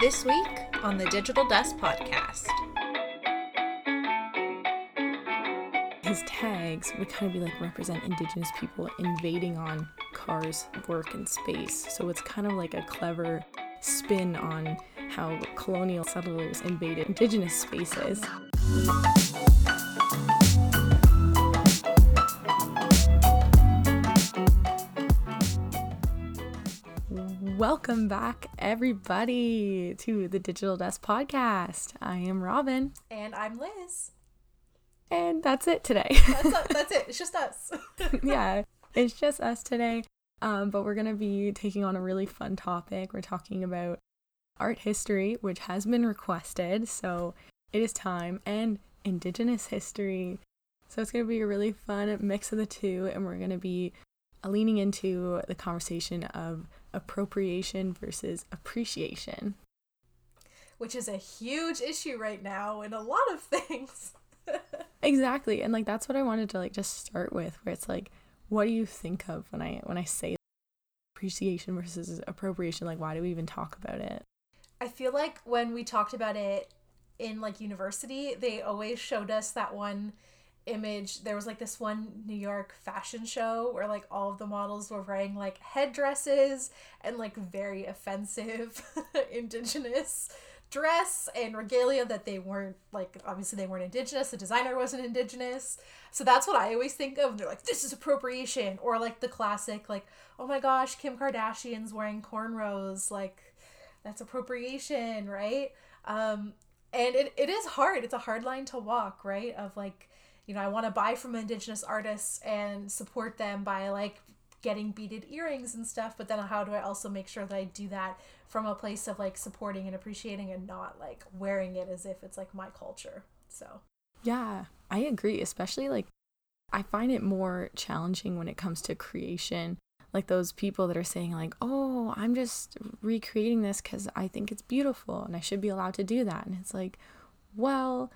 This week on the Digital Dust Podcast. His tags would kind of be like represent indigenous people invading on Carr's, work, and space. So it's kind of like a clever spin on how colonial settlers invaded indigenous spaces. Welcome back, everybody, to the Digital Dust Podcast. I am Robin. And I'm Lis. And that's it today. That's, that's it. It's just us. yeah, it's just us today. Um, but we're going to be taking on a really fun topic. We're talking about art history, which has been requested. So it is time, and Indigenous history. So it's going to be a really fun mix of the two. And we're going to be leaning into the conversation of appropriation versus appreciation. Which is a huge issue right now in a lot of things. exactly. And like that's what I wanted to like just start with where it's like what do you think of when I when I say appreciation versus appropriation like why do we even talk about it? I feel like when we talked about it in like university, they always showed us that one image there was like this one new york fashion show where like all of the models were wearing like headdresses and like very offensive indigenous dress and regalia that they weren't like obviously they weren't indigenous the designer wasn't indigenous. So that's what i always think of they're like this is appropriation or like the classic like oh my gosh kim kardashian's wearing cornrows like that's appropriation right? Um and it, it is hard it's a hard line to walk right? Of like you know, I want to buy from indigenous artists and support them by like getting beaded earrings and stuff, but then how do I also make sure that I do that from a place of like supporting and appreciating and not like wearing it as if it's like my culture. So, yeah, I agree, especially like I find it more challenging when it comes to creation. Like those people that are saying like, "Oh, I'm just recreating this cuz I think it's beautiful and I should be allowed to do that." And it's like, "Well,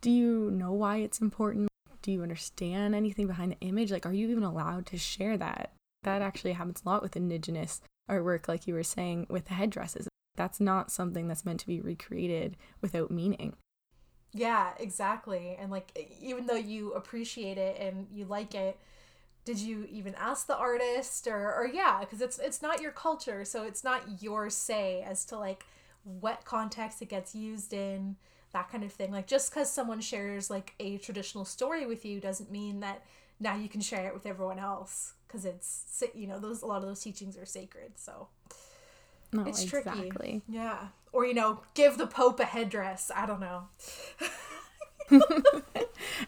do you know why it's important? Do you understand anything behind the image? Like, are you even allowed to share that? That actually happens a lot with indigenous artwork, like you were saying with the headdresses. That's not something that's meant to be recreated without meaning. Yeah, exactly. And like, even though you appreciate it and you like it, did you even ask the artist or, or yeah, because it's it's not your culture, so it's not your say as to like what context it gets used in that kind of thing. Like just because someone shares like a traditional story with you doesn't mean that now you can share it with everyone else because it's you know those a lot of those teachings are sacred. So no, it's exactly. tricky. Yeah, or you know, give the Pope a headdress. I don't know.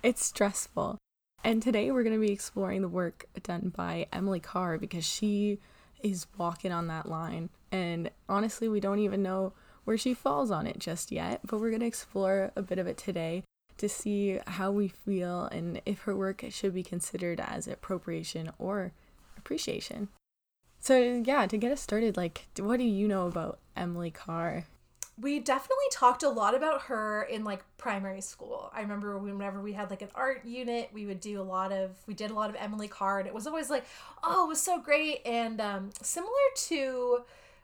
it's stressful. And today we're going to be exploring the work done by Emily Carr because she is walking on that line. And honestly, we don't even know where she falls on it just yet, but we're going to explore a bit of it today to see how we feel and if her work should be considered as appropriation or appreciation. So, yeah, to get us started, like, what do you know about Emily Carr? We definitely talked a lot about her in like primary school. I remember whenever we had like an art unit, we would do a lot of, we did a lot of Emily Carr, and it was always like, oh, it was so great. And um, similar to,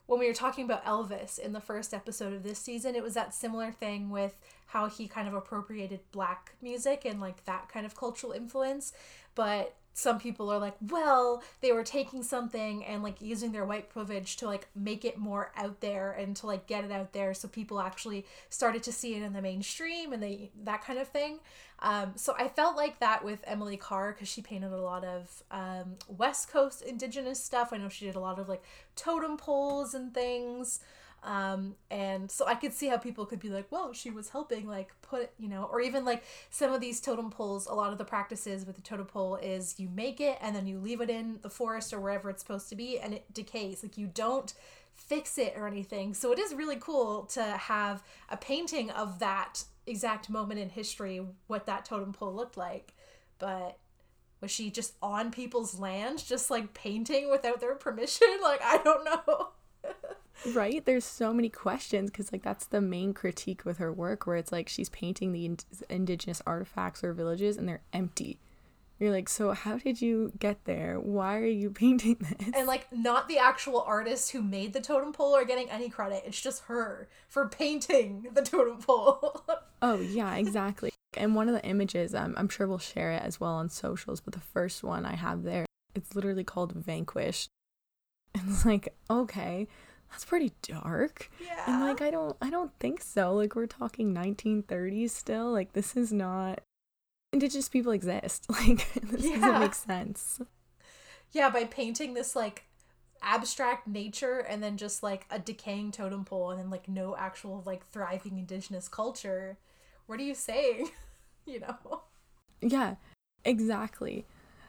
when we were talking about Elvis in the first episode of this season, it was that similar thing with how he kind of appropriated black music and like that kind of cultural influence. But some people are like, well, they were taking something and like using their white privilege to like make it more out there and to like get it out there so people actually started to see it in the mainstream and they that kind of thing. Um, so I felt like that with Emily Carr because she painted a lot of um, West Coast indigenous stuff. I know she did a lot of like totem poles and things. Um, and so I could see how people could be like, well, she was helping, like, put, you know, or even like some of these totem poles, a lot of the practices with the totem pole is you make it and then you leave it in the forest or wherever it's supposed to be and it decays. Like, you don't fix it or anything. So it is really cool to have a painting of that exact moment in history, what that totem pole looked like. But was she just on people's land, just like painting without their permission? Like, I don't know. Right there's so many questions because like that's the main critique with her work where it's like she's painting the ind- indigenous artifacts or villages and they're empty You're like, so how did you get there? Why are you painting this? And like not the actual artist who made the totem pole are getting any credit. It's just her for painting the totem pole. oh yeah, exactly. And one of the images, um, I'm sure we'll share it as well on socials, but the first one I have there, it's literally called Vanquished. It's like, okay, that's pretty dark. Yeah. And like I don't I don't think so. Like we're talking 1930s still. Like this is not indigenous people exist. Like this Yeah. doesn't make sense. Yeah, by painting this like abstract nature and then just like a decaying totem pole and then like no actual like thriving indigenous culture. What are you saying? you know? Yeah, exactly.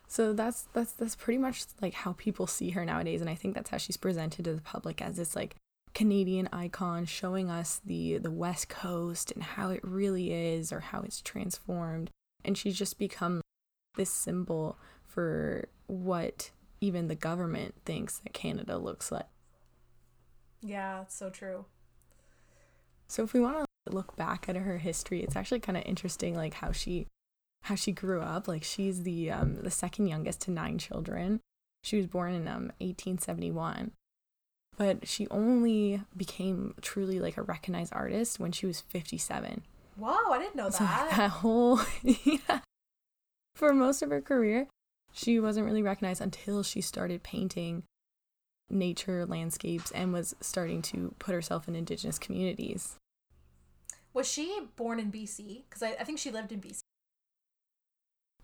So that's that's that's pretty much like how people see her nowadays, and I think that's how she's presented to the public as this like Canadian icon, showing us the the West Coast and how it really is, or how it's transformed. And she's just become this symbol for what even the government thinks that Canada looks like. Yeah, it's so true. So if we want to look back at her history, it's actually kind of interesting, like how she how she grew up. Like she's the um the second youngest to nine children. She was born in um 1871, but she only became truly like a recognized artist when she was 57. Whoa, I didn't know So that. that whole yeah, for most of her career, she wasn't really recognized until she started painting nature landscapes and was starting to put herself in indigenous communities. Was she born in BC? Because I, I think she lived in BC.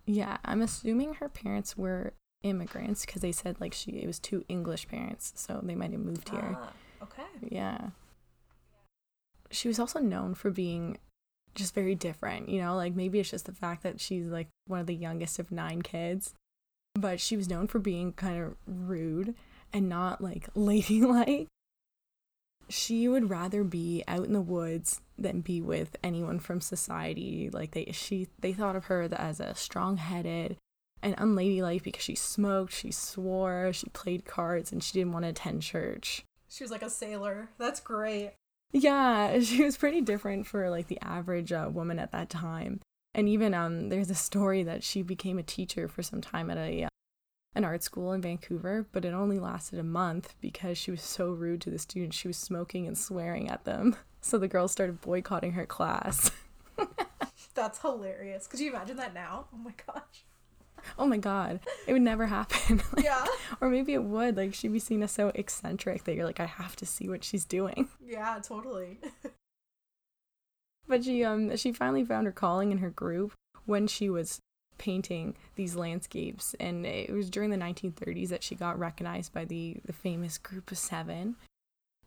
Yeah, I'm assuming her parents were immigrants because they said like she it was two English parents, so they might have moved here. Ah, okay. Yeah. She was also known for being just very different, you know, like maybe it's just the fact that she's like one of the youngest of nine kids, but she was known for being kind of rude and not like ladylike. She would rather be out in the woods than be with anyone from society. Like they she they thought of her as a strong-headed and unladylike because she smoked, she swore, she played cards and she didn't want to attend church. She was like a sailor. That's great. Yeah, she was pretty different for like the average uh, woman at that time. And even um, there's a story that she became a teacher for some time at a uh, an art school in Vancouver, but it only lasted a month because she was so rude to the students. She was smoking and swearing at them, so the girls started boycotting her class. That's hilarious. Could you imagine that now? Oh my gosh. oh my god, it would never happen. Like, Yeah. or maybe it would. Like she'd be seen as so eccentric that you're like, I have to see what she's doing. Yeah, totally. But she um she finally found her calling in her group when she was painting these landscapes and it was during the 1930s that she got recognized by the the famous group of 7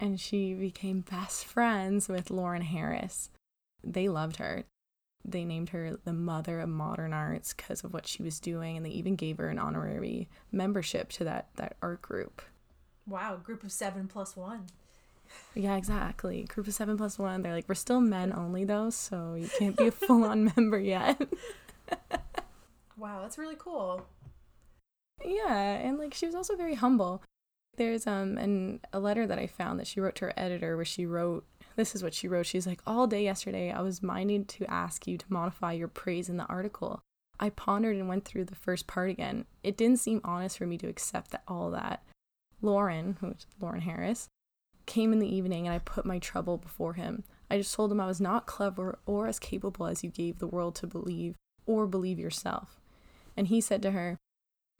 and she became best friends with Lawren Harris. They loved her. They named her the mother of modern arts because of what she was doing and they even gave her an honorary membership to that that art group. Wow, group of seven plus one. Yeah, exactly. Group of seven plus one. They're like, we're still men only though, so you can't be a full on member yet. Wow, that's really cool. yeah, and like she was also very humble. There's um an a letter that I found that she wrote to her editor where she wrote this is what she wrote. She's like, All day yesterday I was minding to ask you to modify your praise in the article. I pondered and went through the first part again. It didn't seem honest for me to accept that all that. Lawren, who's Lawren Harris, came in the evening and I put my trouble before him. I just told him I was not clever or as capable as you gave the world to believe or believe yourself. And he said to her,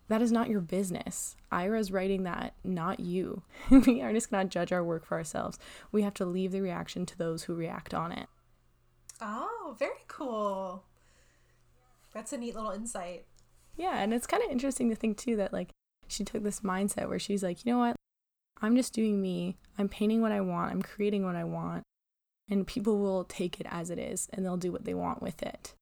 That is not your business. Ira's writing that, not you. we artists cannot judge our work for ourselves. We have to leave the reaction to those who react on it. Oh, very cool. That's a neat little insight. Yeah, and it's kind of interesting to think too that like she took this mindset where she's like, you know what? I'm just doing me. I'm painting what I want. I'm creating what I want. And people will take it as it is and they'll do what they want with it.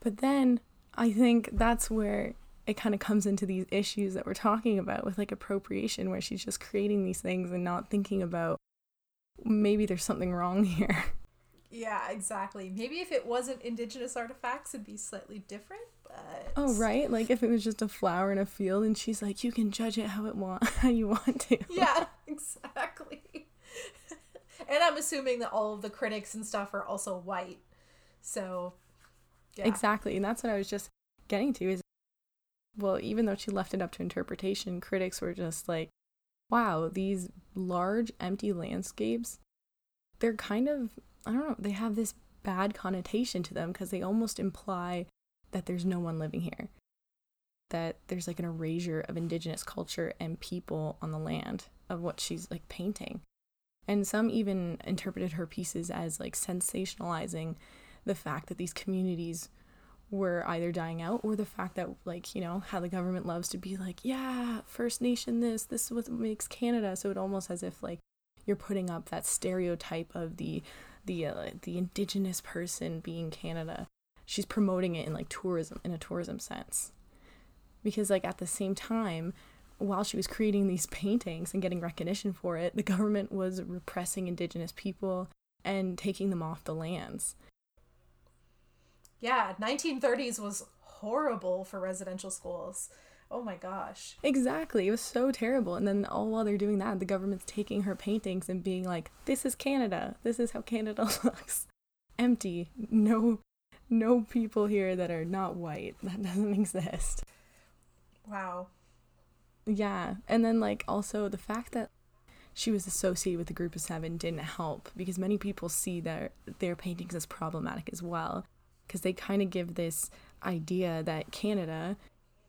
But then I think that's where it kind of comes into these issues that we're talking about with like appropriation, where she's just creating these things and not thinking about maybe there's something wrong here. Yeah, exactly. Maybe if it wasn't indigenous artifacts, it'd be slightly different. But Oh, right? Like if it was just a flower in a field and she's like, you can judge it how it want how you want to. Yeah, exactly. and I'm assuming that all of the critics and stuff are also white. So, yeah. Exactly. And that's what I was just getting to is well, even though she left it up to interpretation, critics were just like, wow, these large empty landscapes, they're kind of, I don't know, they have this bad connotation to them because they almost imply that there's no one living here. That there's like an erasure of indigenous culture and people on the land of what she's like painting. And some even interpreted her pieces as like sensationalizing the fact that these communities were either dying out or the fact that like you know how the government loves to be like yeah first nation this this is what makes canada. So it almost as if like you're putting up that stereotype of the the uh, the indigenous person being canada. She's promoting it in like tourism in a tourism sense. Because like at the same time while she was creating these paintings and getting recognition for it the government was repressing indigenous people and taking them off the lands yeah, 1930s was horrible for residential schools. Oh my gosh. Exactly. It was so terrible. And then all while they're doing that, the government's taking her paintings and being like, "This is Canada. This is how Canada looks. Empty. No no people here that are not white. That doesn't exist." Wow. Yeah. And then like also the fact that she was associated with the group of 7 didn't help because many people see their their paintings as problematic as well because they kind of give this idea that Canada,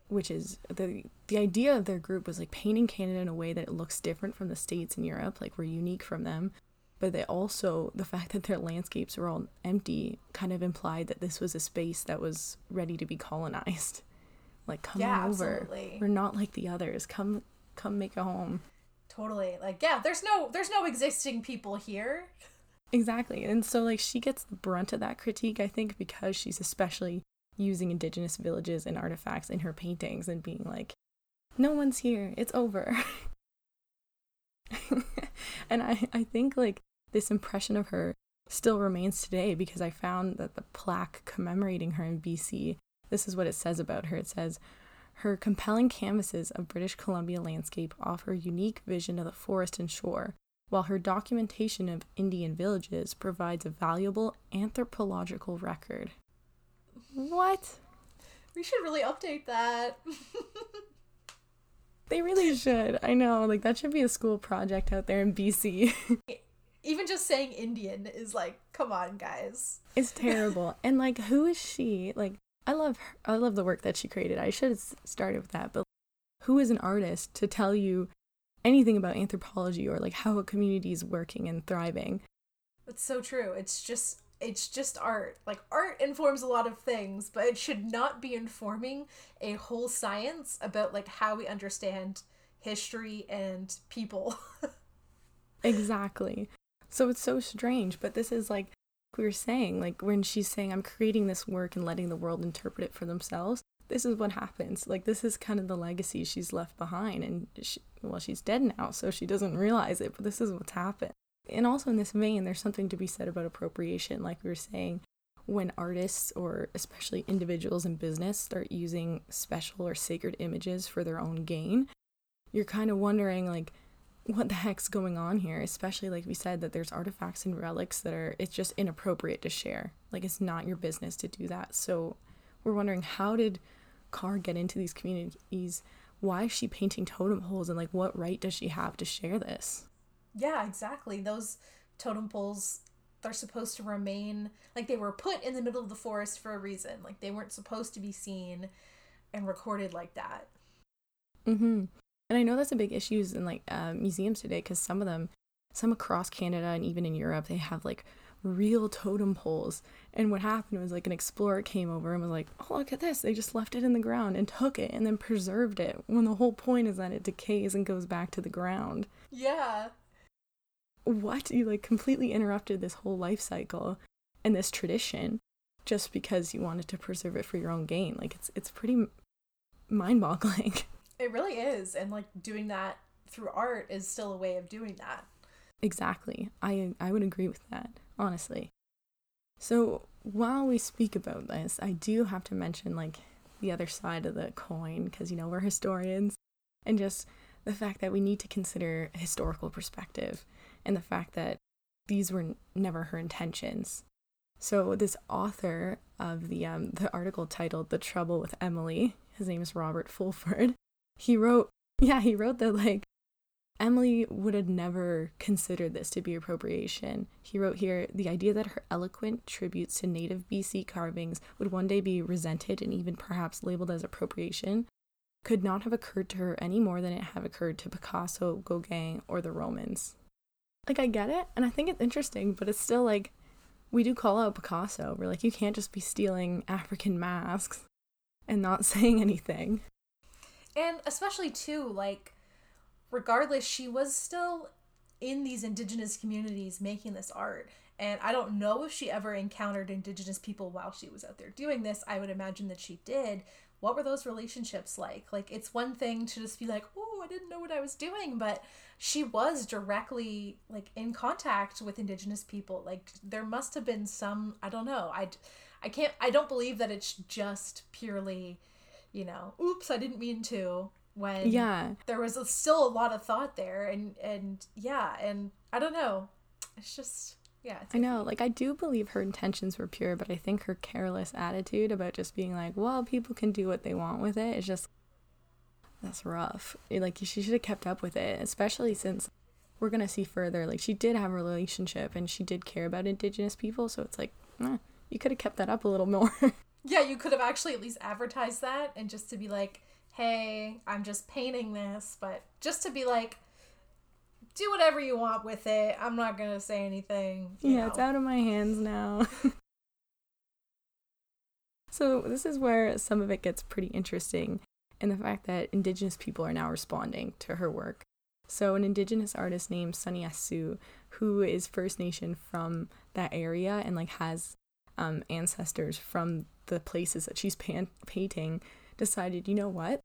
which is the the idea of their group was like painting Canada in a way that it looks different from the states in Europe, like we're unique from them. But they also the fact that their landscapes were all empty kind of implied that this was a space that was ready to be colonized. Like come yeah, over. Absolutely. We're not like the others. Come come make a home. Totally. Like yeah, there's no there's no existing people here. Exactly. And so, like, she gets the brunt of that critique, I think, because she's especially using indigenous villages and artifacts in her paintings and being like, no one's here, it's over. and I, I think, like, this impression of her still remains today because I found that the plaque commemorating her in BC, this is what it says about her. It says, her compelling canvases of British Columbia landscape offer a unique vision of the forest and shore, while her documentation of Indian villages provides a valuable anthropological record. What? We should really update that. they really should. I know. Like, that should be a school project out there in BC. Even just saying Indian is like, come on, guys. It's terrible. and, like, who is she? Like, I love her. I love the work that she created. I should have started with that. But who is an artist to tell you anything about anthropology or like how a community is working and thriving. That's so true. It's just it's just art. Like art informs a lot of things, but it should not be informing a whole science about like how we understand history and people. exactly. So it's so strange, but this is like we were saying, like when she's saying I'm creating this work and letting the world interpret it for themselves this is what happens. Like this is kind of the legacy she's left behind, and she, well, she's dead now, so she doesn't realize it. But this is what's happened. And also in this vein, there's something to be said about appropriation, like we were saying. When artists or especially individuals in business start using special or sacred images for their own gain, you're kind of wondering like what the heck's going on here especially like we said that there's artifacts and relics that are it's just inappropriate to share like it's not your business to do that so we're wondering how did Carr get into these communities? Why is she painting totem poles and like what right does she have to share this? Yeah, exactly. Those totem poles they're supposed to remain like they were put in the middle of the forest for a reason. Like they weren't supposed to be seen and recorded like that. Mhm. And I know that's a big issue in like uh, museums today because some of them, some across Canada and even in Europe, they have like real totem poles. And what happened was like an explorer came over and was like, "Oh, look at this. They just left it in the ground and took it and then preserved it." When the whole point is that it decays and goes back to the ground. Yeah. What? You like completely interrupted this whole life cycle and this tradition just because you wanted to preserve it for your own gain. Like it's it's pretty mind-boggling. It really is. And like doing that through art is still a way of doing that. Exactly. I I would agree with that honestly. So while we speak about this, I do have to mention like the other side of the coin because you know we're historians and just the fact that we need to consider historical perspective and the fact that these were never her intentions. So this author of the um, the article titled "The Trouble with Emily," his name is Robert Fulford. He wrote, yeah, he wrote that like Emily would have never considered this to be appropriation. He wrote here the idea that her eloquent tributes to native BC carvings would one day be resented and even perhaps labeled as appropriation could not have occurred to her any more than it had occurred to Picasso, Gauguin, or the Romans. Like, I get it, and I think it's interesting, but it's still like we do call out Picasso. We're like, you can't just be stealing African masks and not saying anything. And especially, too, like, regardless, she was still in these indigenous communities making this art. And I don't know if she ever encountered indigenous people while she was out there doing this. I would imagine that she did. What were those relationships like? Like, it's one thing to just be like, oh, I didn't know what I was doing, but she was directly like in contact with indigenous people. Like, there must have been some, I don't know. I, I can't, I don't believe that it's just purely, you know, oops, I didn't mean to when yeah. there was a, still a lot of thought there and and yeah and i don't know. It's just yeah it's i know like i do believe her intentions were pure but i think her careless attitude about just being like well people can do what they want with it is just that's rough. Like she should have kept up with it especially since we're gonna see further. Like she did have a relationship and she did care about indigenous people so it's like eh, you could have kept that up a little more. Yeah you could have actually at least advertised that and just to be like hey, I'm just painting this, but just to be like, do whatever you want with it. I'm not going to say anything. Yeah, know. it's out of my hands now. so, this is where some of it gets pretty interesting in the fact that Indigenous people are now responding to her work. So, an Indigenous artist named Sonny Assu, who is First Nation from that area and like has um, ancestors from the places that she's pan- painting, decided, you know what?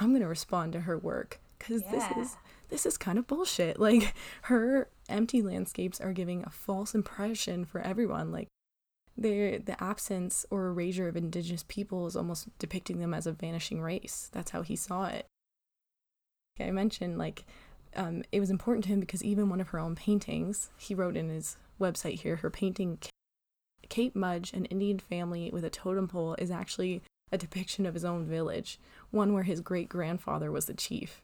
I'm going to respond to her work cuz yeah. this is this is kind of bullshit. Like her empty landscapes are giving a false impression for everyone. Like they the absence or erasure of indigenous people is almost depicting them as a vanishing race. That's how he saw it. I mentioned like um, it was important to him because even one of her own paintings, he wrote in his website here, her painting Cape Mudge, an Indian family with a totem pole, is actually a depiction of his own village, one where his great grandfather was the chief.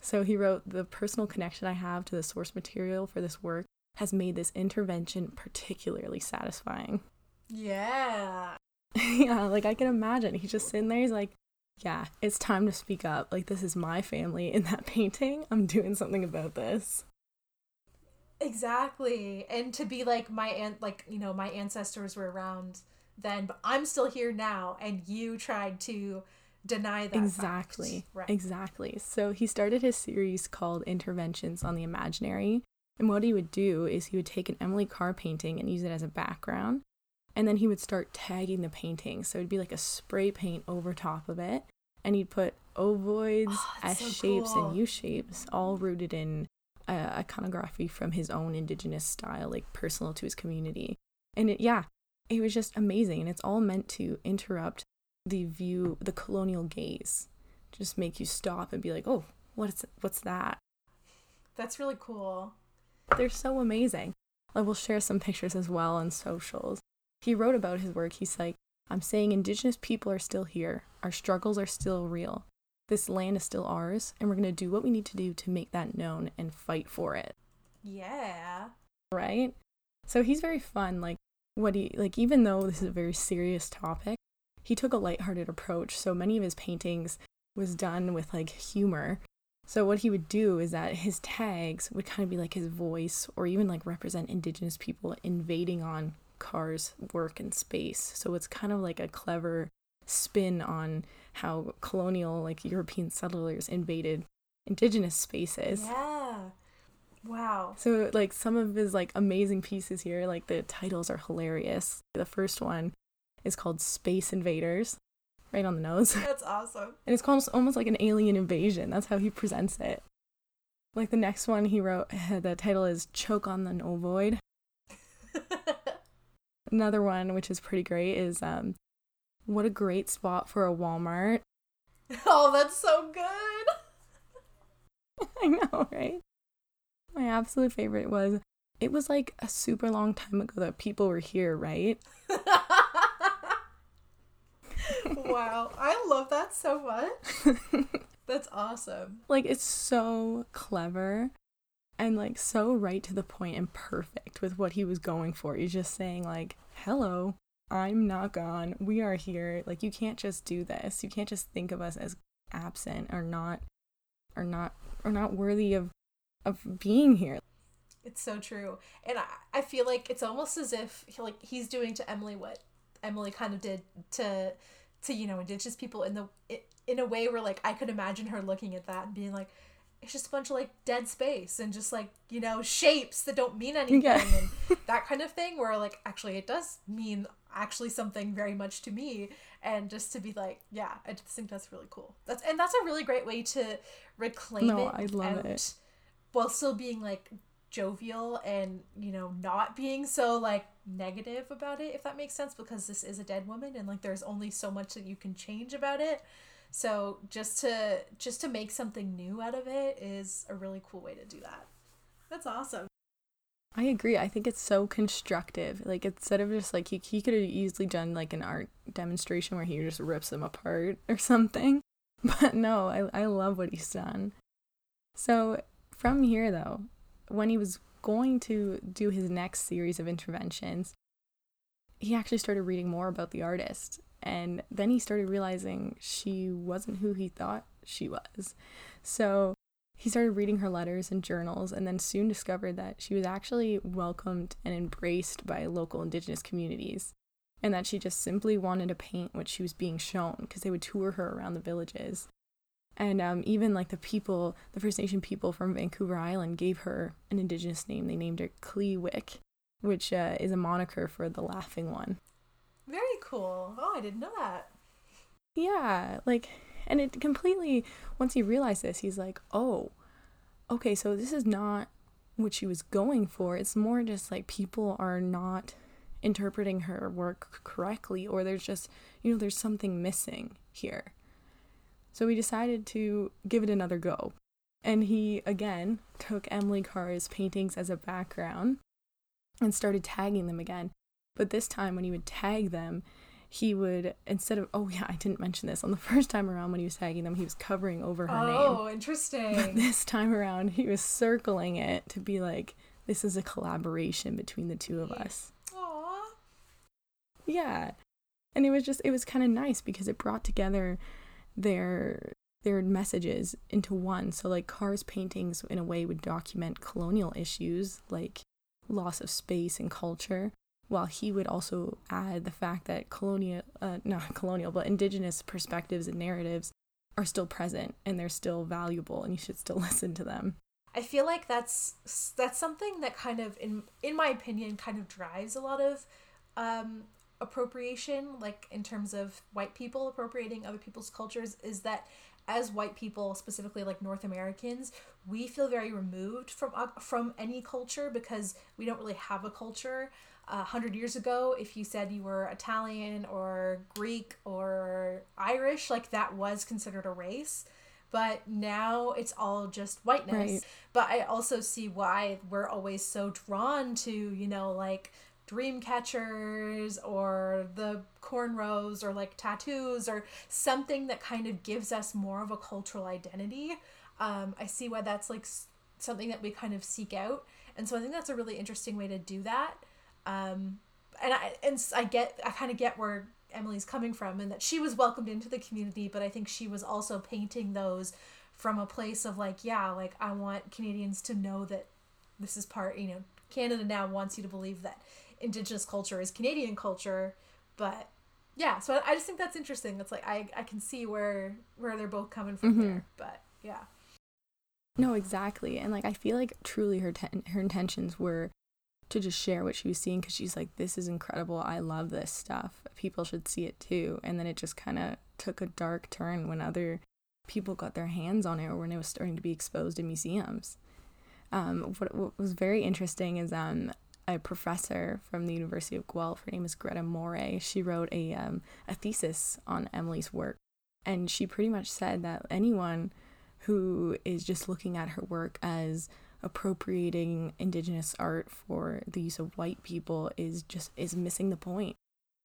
So he wrote The personal connection I have to the source material for this work has made this intervention particularly satisfying. Yeah. yeah, like I can imagine. He's just sitting there, he's like, yeah, it's time to speak up. Like, this is my family in that painting. I'm doing something about this. Exactly. And to be like, my aunt, like, you know, my ancestors were around then, but I'm still here now, and you tried to deny that. Exactly. Right. Exactly. So he started his series called Interventions on the Imaginary. And what he would do is he would take an Emily Carr painting and use it as a background. And then he would start tagging the painting. So it'd be like a spray paint over top of it. And he'd put ovoids, oh, S so shapes, cool. and U shapes, all rooted in uh, iconography from his own indigenous style, like personal to his community. And it, yeah, it was just amazing and it's all meant to interrupt the view the colonial gaze. Just make you stop and be like oh what's what's that? That's really cool. They're so amazing. I will share some pictures as well on socials. He wrote about his work. He's like i'm saying indigenous people are still here. Our struggles are still real. This land is still ours and we're going to do what we need to do to make that known and fight for it. Yeah. Right? So he's very fun like what he like even though this is a very serious topic he took a lighthearted approach so many of his paintings was done with like humor. So what he would do is that his tags would kind of be like his voice or even like represent indigenous people invading on Carr's work and space. So it's kind of like a clever spin on how colonial like european settlers invaded indigenous spaces. Yeah Wow. So like some of his like amazing pieces here, like the titles are hilarious. The first one is called Space Invaders. Right on the nose. That's awesome. And it's almost almost like an alien invasion. That's how he presents it. Like the next one he wrote, the title is Choke on the Ovoid. Another one, which is pretty great, is um, What a Great Spot for a Walmart. Oh, that's so good. I know, right? My absolute favorite was it was like a super long time ago that people were here, right? wow, I love that so much. That's awesome. Like it's so clever and like so right to the point and perfect with what he was going for. He's just saying like, "Hello, I'm not gone. We are here. Like you can't just do this. You can't just think of us as absent or not or not or not worthy of of being here." It's so true. And I, I feel like it's almost as if he, like he's doing to Emily what Emily kind of did to to you know indigenous people in the in a way where like I could imagine her looking at that and being like it's just a bunch of like dead space and just like you know shapes that don't mean anything yeah. and that kind of thing where like actually it does mean actually something very much to me and just to be like yeah i just think that's really cool that's and that's a really great way to reclaim no, it i love it while still being like jovial and you know not being so like negative about it if that makes sense because this is a dead woman and like there's only so much that you can change about it so just to just to make something new out of it is a really cool way to do that that's awesome I agree. I think it's so constructive. Like instead of just like he, he could have easily done like an art demonstration where he just rips them apart or something. But no, I I love what he's done. So from here though, when he was going to do his next series of interventions, he actually started reading more about the artist. And then he started realizing she wasn't who he thought she was. So he started reading her letters and journals and then soon discovered that she was actually welcomed and embraced by local indigenous communities and that she just simply wanted to paint what she was being shown because they would tour her around the villages and um, even like the people, the First Nation people from Vancouver Island gave her an indigenous name. They named her Klee Wyck, which uh, is a moniker for the laughing one. Very cool. Oh, I didn't know that. Yeah, like, and it completely, once he realized this, he's like, oh, okay, so this is not what she was going for. It's more just like people are not interpreting her work correctly, or there's just, you know, there's something missing here. So we decided to give it another go. And he again took Emily Carr's paintings as a background and started tagging them again. But this time, when he would tag them, he would instead of oh yeah I didn't mention this on the first time around when he was tagging them he was covering over her oh, name. Oh, interesting. But this time around he was circling it to be like this is a collaboration between the two of us. Aww. Yeah. And it was just it was kind of nice because it brought together their their messages into one. So like Carr's paintings in a way would document colonial issues like loss of space and culture, while he would also add the fact that colonial uh, not colonial but indigenous perspectives and narratives are still present and they're still valuable and you should still listen to them. I feel like that's that's something that kind of in in my opinion kind of drives a lot of um appropriation, like in terms of white people appropriating other people's cultures, is that as white people, specifically like North Americans, we feel very removed from uh, from any culture because we don't really have a culture. A uh, hundred years ago, if you said you were Italian or Greek or Irish, like that was considered a race. But now it's all just whiteness. Right. But I also see why we're always so drawn to, you know, like dream catchers or the cornrows or like tattoos or something that kind of gives us more of a cultural identity. Um, I see why that's like something that we kind of seek out, and so I think that's a really interesting way to do that. Um, and I and I get I kind of get where Emily's coming from, and that she was welcomed into the community, but I think she was also painting those from a place of like, yeah, like I want Canadians to know that this is part. You know, Canada now wants you to believe that indigenous culture is Canadian culture, but yeah, so I just think that's interesting. It's like I I can see where where they're both coming from mm-hmm. there, but yeah. No, exactly, and like I feel like truly her ten- her intentions were to just share what she was seeing because she's like, this is incredible. I love this stuff. People should see it too. And then it just kind of took a dark turn when other people got their hands on it or when it was starting to be exposed in museums. Um, what, what was very interesting is um, a professor from the University of Guelph. Her name is Gerta Moray. She wrote a um, a thesis on Emily's work, and she pretty much said that anyone who is just looking at her work as appropriating indigenous art for the use of white people is just is missing the point.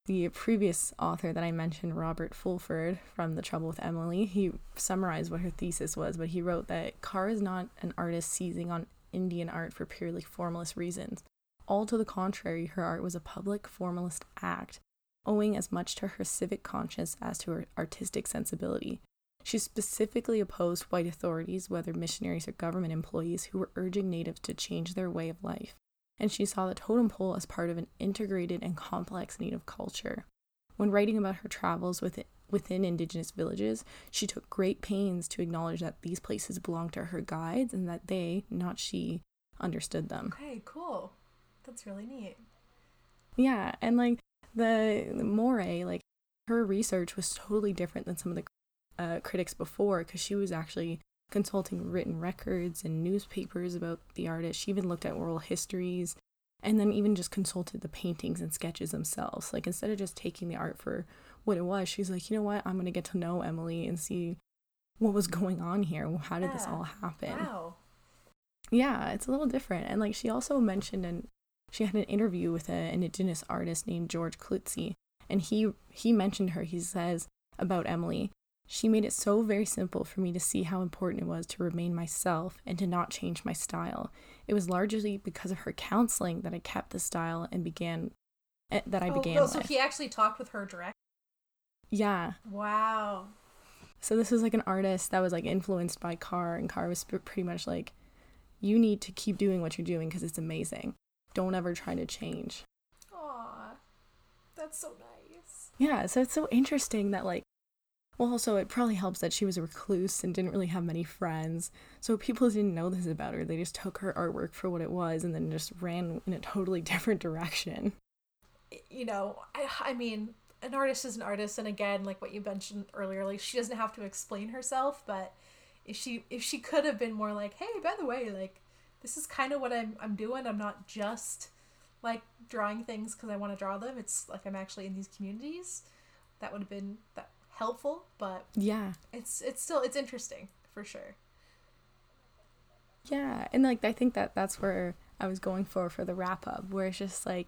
The previous author that I mentioned, Robert Fulford from The Trouble with Emily, he summarized what her thesis was, but he wrote that Carr is not an artist seizing on Indian art for purely formalist reasons. All to the contrary, her art was a public formalist act, owing as much to her civic conscience as to her artistic sensibility. She specifically opposed white authorities, whether missionaries or government employees, who were urging natives to change their way of life. And she saw the totem pole as part of an integrated and complex native culture. When writing about her travels within, indigenous villages, she took great pains to acknowledge that these places belonged to her guides and that they, not she, understood them. Okay, cool. That's really neat. Yeah, and like the, the Moray, like her research was totally different than some of the uh, critics before because she was actually consulting written records and newspapers about the artist. She even looked at oral histories and then even just consulted the paintings and sketches themselves. Like instead of just taking the art for what it was, she's like, you know what, I'm gonna get to know Emily and see what was going on here. How did yeah. this all happen? Wow. Yeah, it's a little different. And like she also mentioned and she had an interview with an indigenous artist named George Clutesi, and he he mentioned her. He says about Emily, she made it so very simple for me to see how important it was to remain myself and to not change my style. It was largely because of her counseling that I kept the style and began eh, that I oh, began. Oh, so he actually talked with her direct. Yeah. Wow. So this was like an artist that was like influenced by Carr, and Carr was pretty much like, "You need to keep doing what you're doing because it's amazing. Don't ever try to change." Aw, that's so nice. Yeah, so it's so interesting that like well, also, it probably helps that she was a recluse and didn't really have many friends. So people didn't know this about her. They just took her artwork for what it was and then just ran in a totally different direction. You know, I, I mean, an artist is an artist. And again, like what you mentioned earlier, like she doesn't have to explain herself. But if she if she could have been more like, hey, by the way, like this is kind of what I'm, I'm doing. I'm not just like drawing things because I want to draw them. It's like I'm actually in these communities. That would have been that helpful, but yeah, it's it's still it's interesting for sure. Yeah, and like I think that that's where I was going for for the wrap up, where it's just like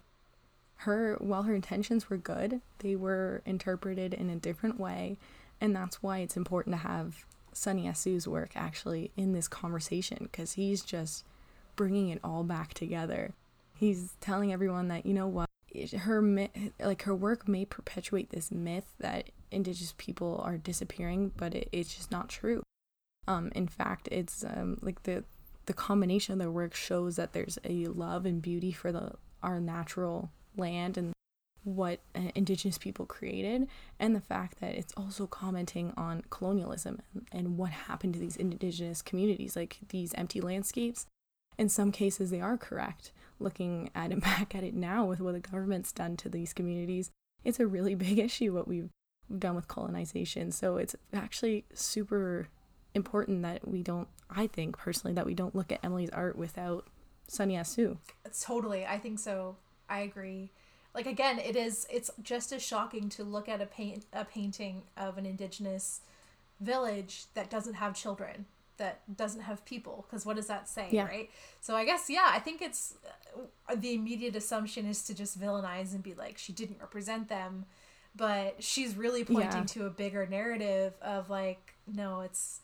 her while her intentions were good, they were interpreted in a different way, and that's why it's important to have Sonny Assu's work actually in this conversation because he's just bringing it all back together. He's telling everyone that you know what her like her work may perpetuate this myth that indigenous people are disappearing, but it, it's just not true. Um, in fact, it's um, like the the combination of their work shows that there's a love and beauty for the our natural land and what uh, indigenous people created and the fact that it's also commenting on colonialism and, and what happened to these indigenous communities like these empty landscapes in some cases they are correct looking at it back at it now with what the government's done to these communities it's a really big issue what we've done with colonization. So it's actually super important that we don't, I think personally, that we don't look at Emily's art without Sonny Assu. Totally. I think so. I agree. Like again, it is it's just as shocking to look at a paint a painting of an indigenous village that doesn't have children, that doesn't have people because what does that say, yeah. right? So I guess yeah, I think it's uh, the immediate assumption is to just villainize and be like she didn't represent them but she's really pointing yeah. to a bigger narrative of like no it's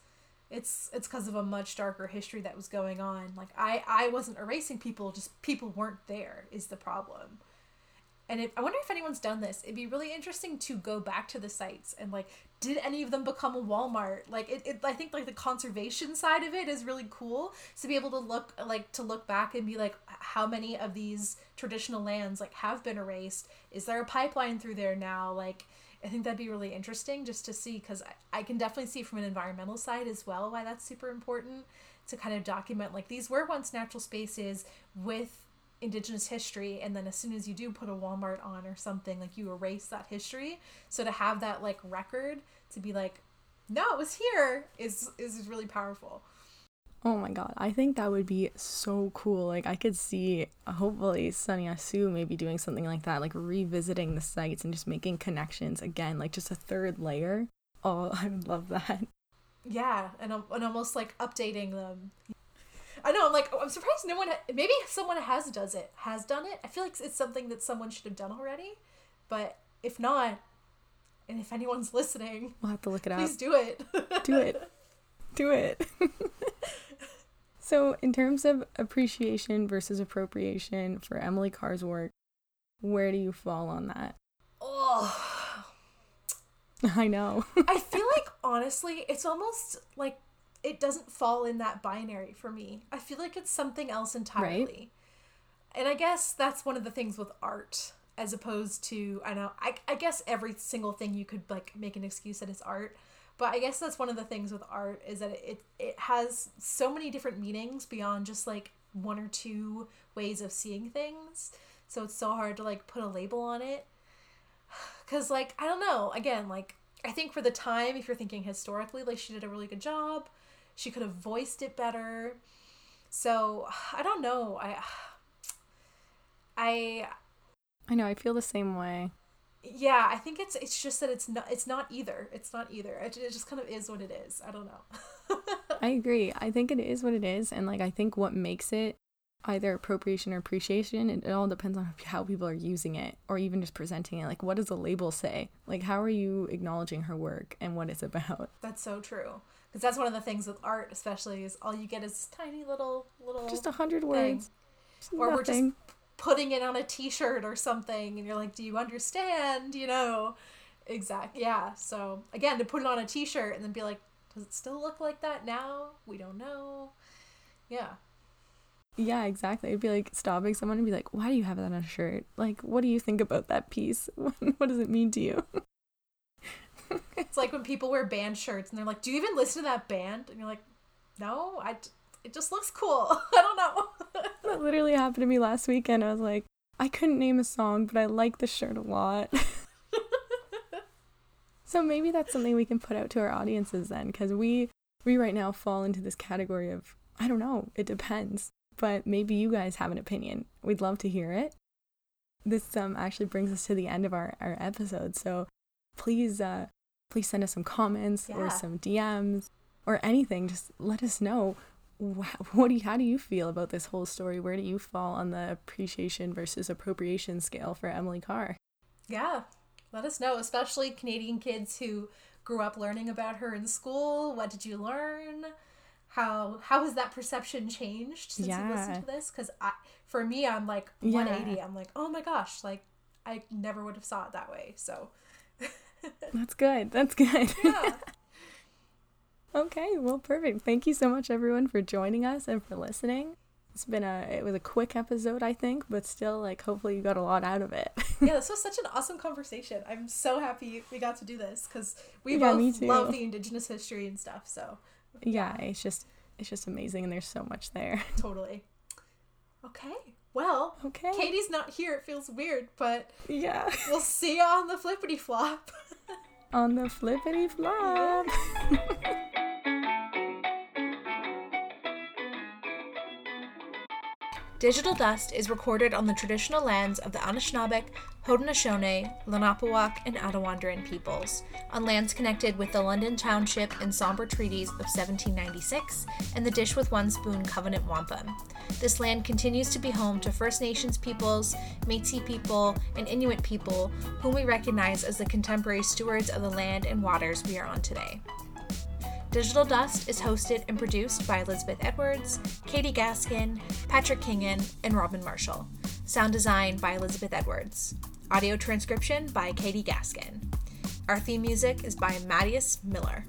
it's it's because of a much darker history that was going on like i i wasn't erasing people just people weren't there is the problem and it, I wonder if anyone's done this. It'd be really interesting to go back to the sites and like, did any of them become a Walmart? Like, it, it I think like the conservation side of it is really cool to be able to look like to look back and be like, how many of these traditional lands like have been erased? Is there a pipeline through there now? Like, I think that'd be really interesting just to see because I, I can definitely see from an environmental side as well why that's super important to kind of document like these were once natural spaces with indigenous history and then as soon as you do put a walmart on or something like you erase that history. So to have that like record to be like no it was here is is really powerful. Oh my god i think that would be so cool. Like i could see hopefully Sonny Assu maybe doing something like that like revisiting the sites and just making connections again like just a third layer. Oh i would love that. Yeah and, and almost like updating them I know. I'm like, oh, I'm surprised no one. Ha- maybe someone has does it, has done it. I feel like it's something that someone should have done already. But if not, and if anyone's listening, We'll have to look it up. please do it. Do it. Do it. so, in terms of appreciation versus appropriation for Emily Carr's work, where do you fall on that? oh, I know. I feel like honestly, it's almost like it doesn't fall in that binary for me. I feel like it's something else entirely. And I guess that's one of the things with art as opposed to I know I I guess every single thing you could like make an excuse that it's art. But I guess that's one of the things with art is that it it has so many different meanings beyond just like one or two ways of seeing things. So it's so hard to like put a label on it. Cause like I don't know. Again, like I think for the time, if you're thinking historically, like she did a really good job. She could have voiced it better. So I don't know. I I I know, I feel the same way. yeah. I think it's it's just that it's not it's not either. It's not either. It, it just kind of is what it is. I don't know. I agree. I think it is what it is. And, like, I think what makes it either appropriation or appreciation, it, it all depends on how people are using it or even just presenting it. Like, what does the label say? Like, how are you acknowledging her work and what it's about? That's so true. Because that's one of the things with art, especially, is all you get is tiny little little Just a hundred words. Or we're just putting it on a t-shirt or something and you're like do you understand you know exact yeah so again to put it on a t-shirt and then be like does it still look like that now we don't know yeah Yeah, exactly. It'd be like stopping someone and be like, "Why do you have that on a shirt? Like, what do you think about that piece? what does it mean to you?" it's like when people wear band shirts and they're like do you even listen to that band and you're like no i it just looks cool i don't know that literally happened to me last weekend. I was like, I couldn't name a song, but I like the shirt a lot. so maybe that's something we can put out to our audiences then, because we we right now fall into this category of I don't know. It depends, but maybe you guys have an opinion. We'd love to hear it. This um actually brings us to the end of our our episode. So please uh please send us some comments or some DMs or anything. Just let us know wh- what do you, how do you feel about this whole story? Where do you fall on the appreciation versus appropriation scale for Emily Carr? yeah let us know especially canadian kids who grew up learning about her in school what did you learn how how has that perception changed since you Yeah. listened to this because i for me i'm like Yeah. 180 i'm like oh my gosh like i never would have saw it that way so That's good. That's good. yeah okay, well, perfect. Thank you so much, everyone, for joining us and for listening. It's been a it was a quick episode, I think, but still, like, hopefully you got a lot out of it. yeah this was such an awesome conversation i'm so happy we got to do this because we Yeah, both love the indigenous history and stuff so yeah, it's just it's just amazing, and there's so much there. totally okay well Okay. katie's not here it feels weird but Yeah. we'll see you on the flippity flop On the flippity flop. Digital Dust is recorded on the traditional lands of the Anishinaabeg, Haudenosaunee, Lenape and Attawandaron peoples, on lands connected with the London Township and Sombra Treaties of 1796 and the Dish with One Spoon Covenant Wampum. This land continues to be home to First Nations peoples, Métis people, and Inuit people, whom we recognize as the contemporary stewards of the land and waters we are on today. Digital Dust is hosted and produced by Elizabeth Edwards, Katie Gaskin, Patrick Kingan, and Robin Marshall. Sound design by Elizabeth Edwards. Audio transcription by Katie Gaskin. Our theme music is by Mattias Miller.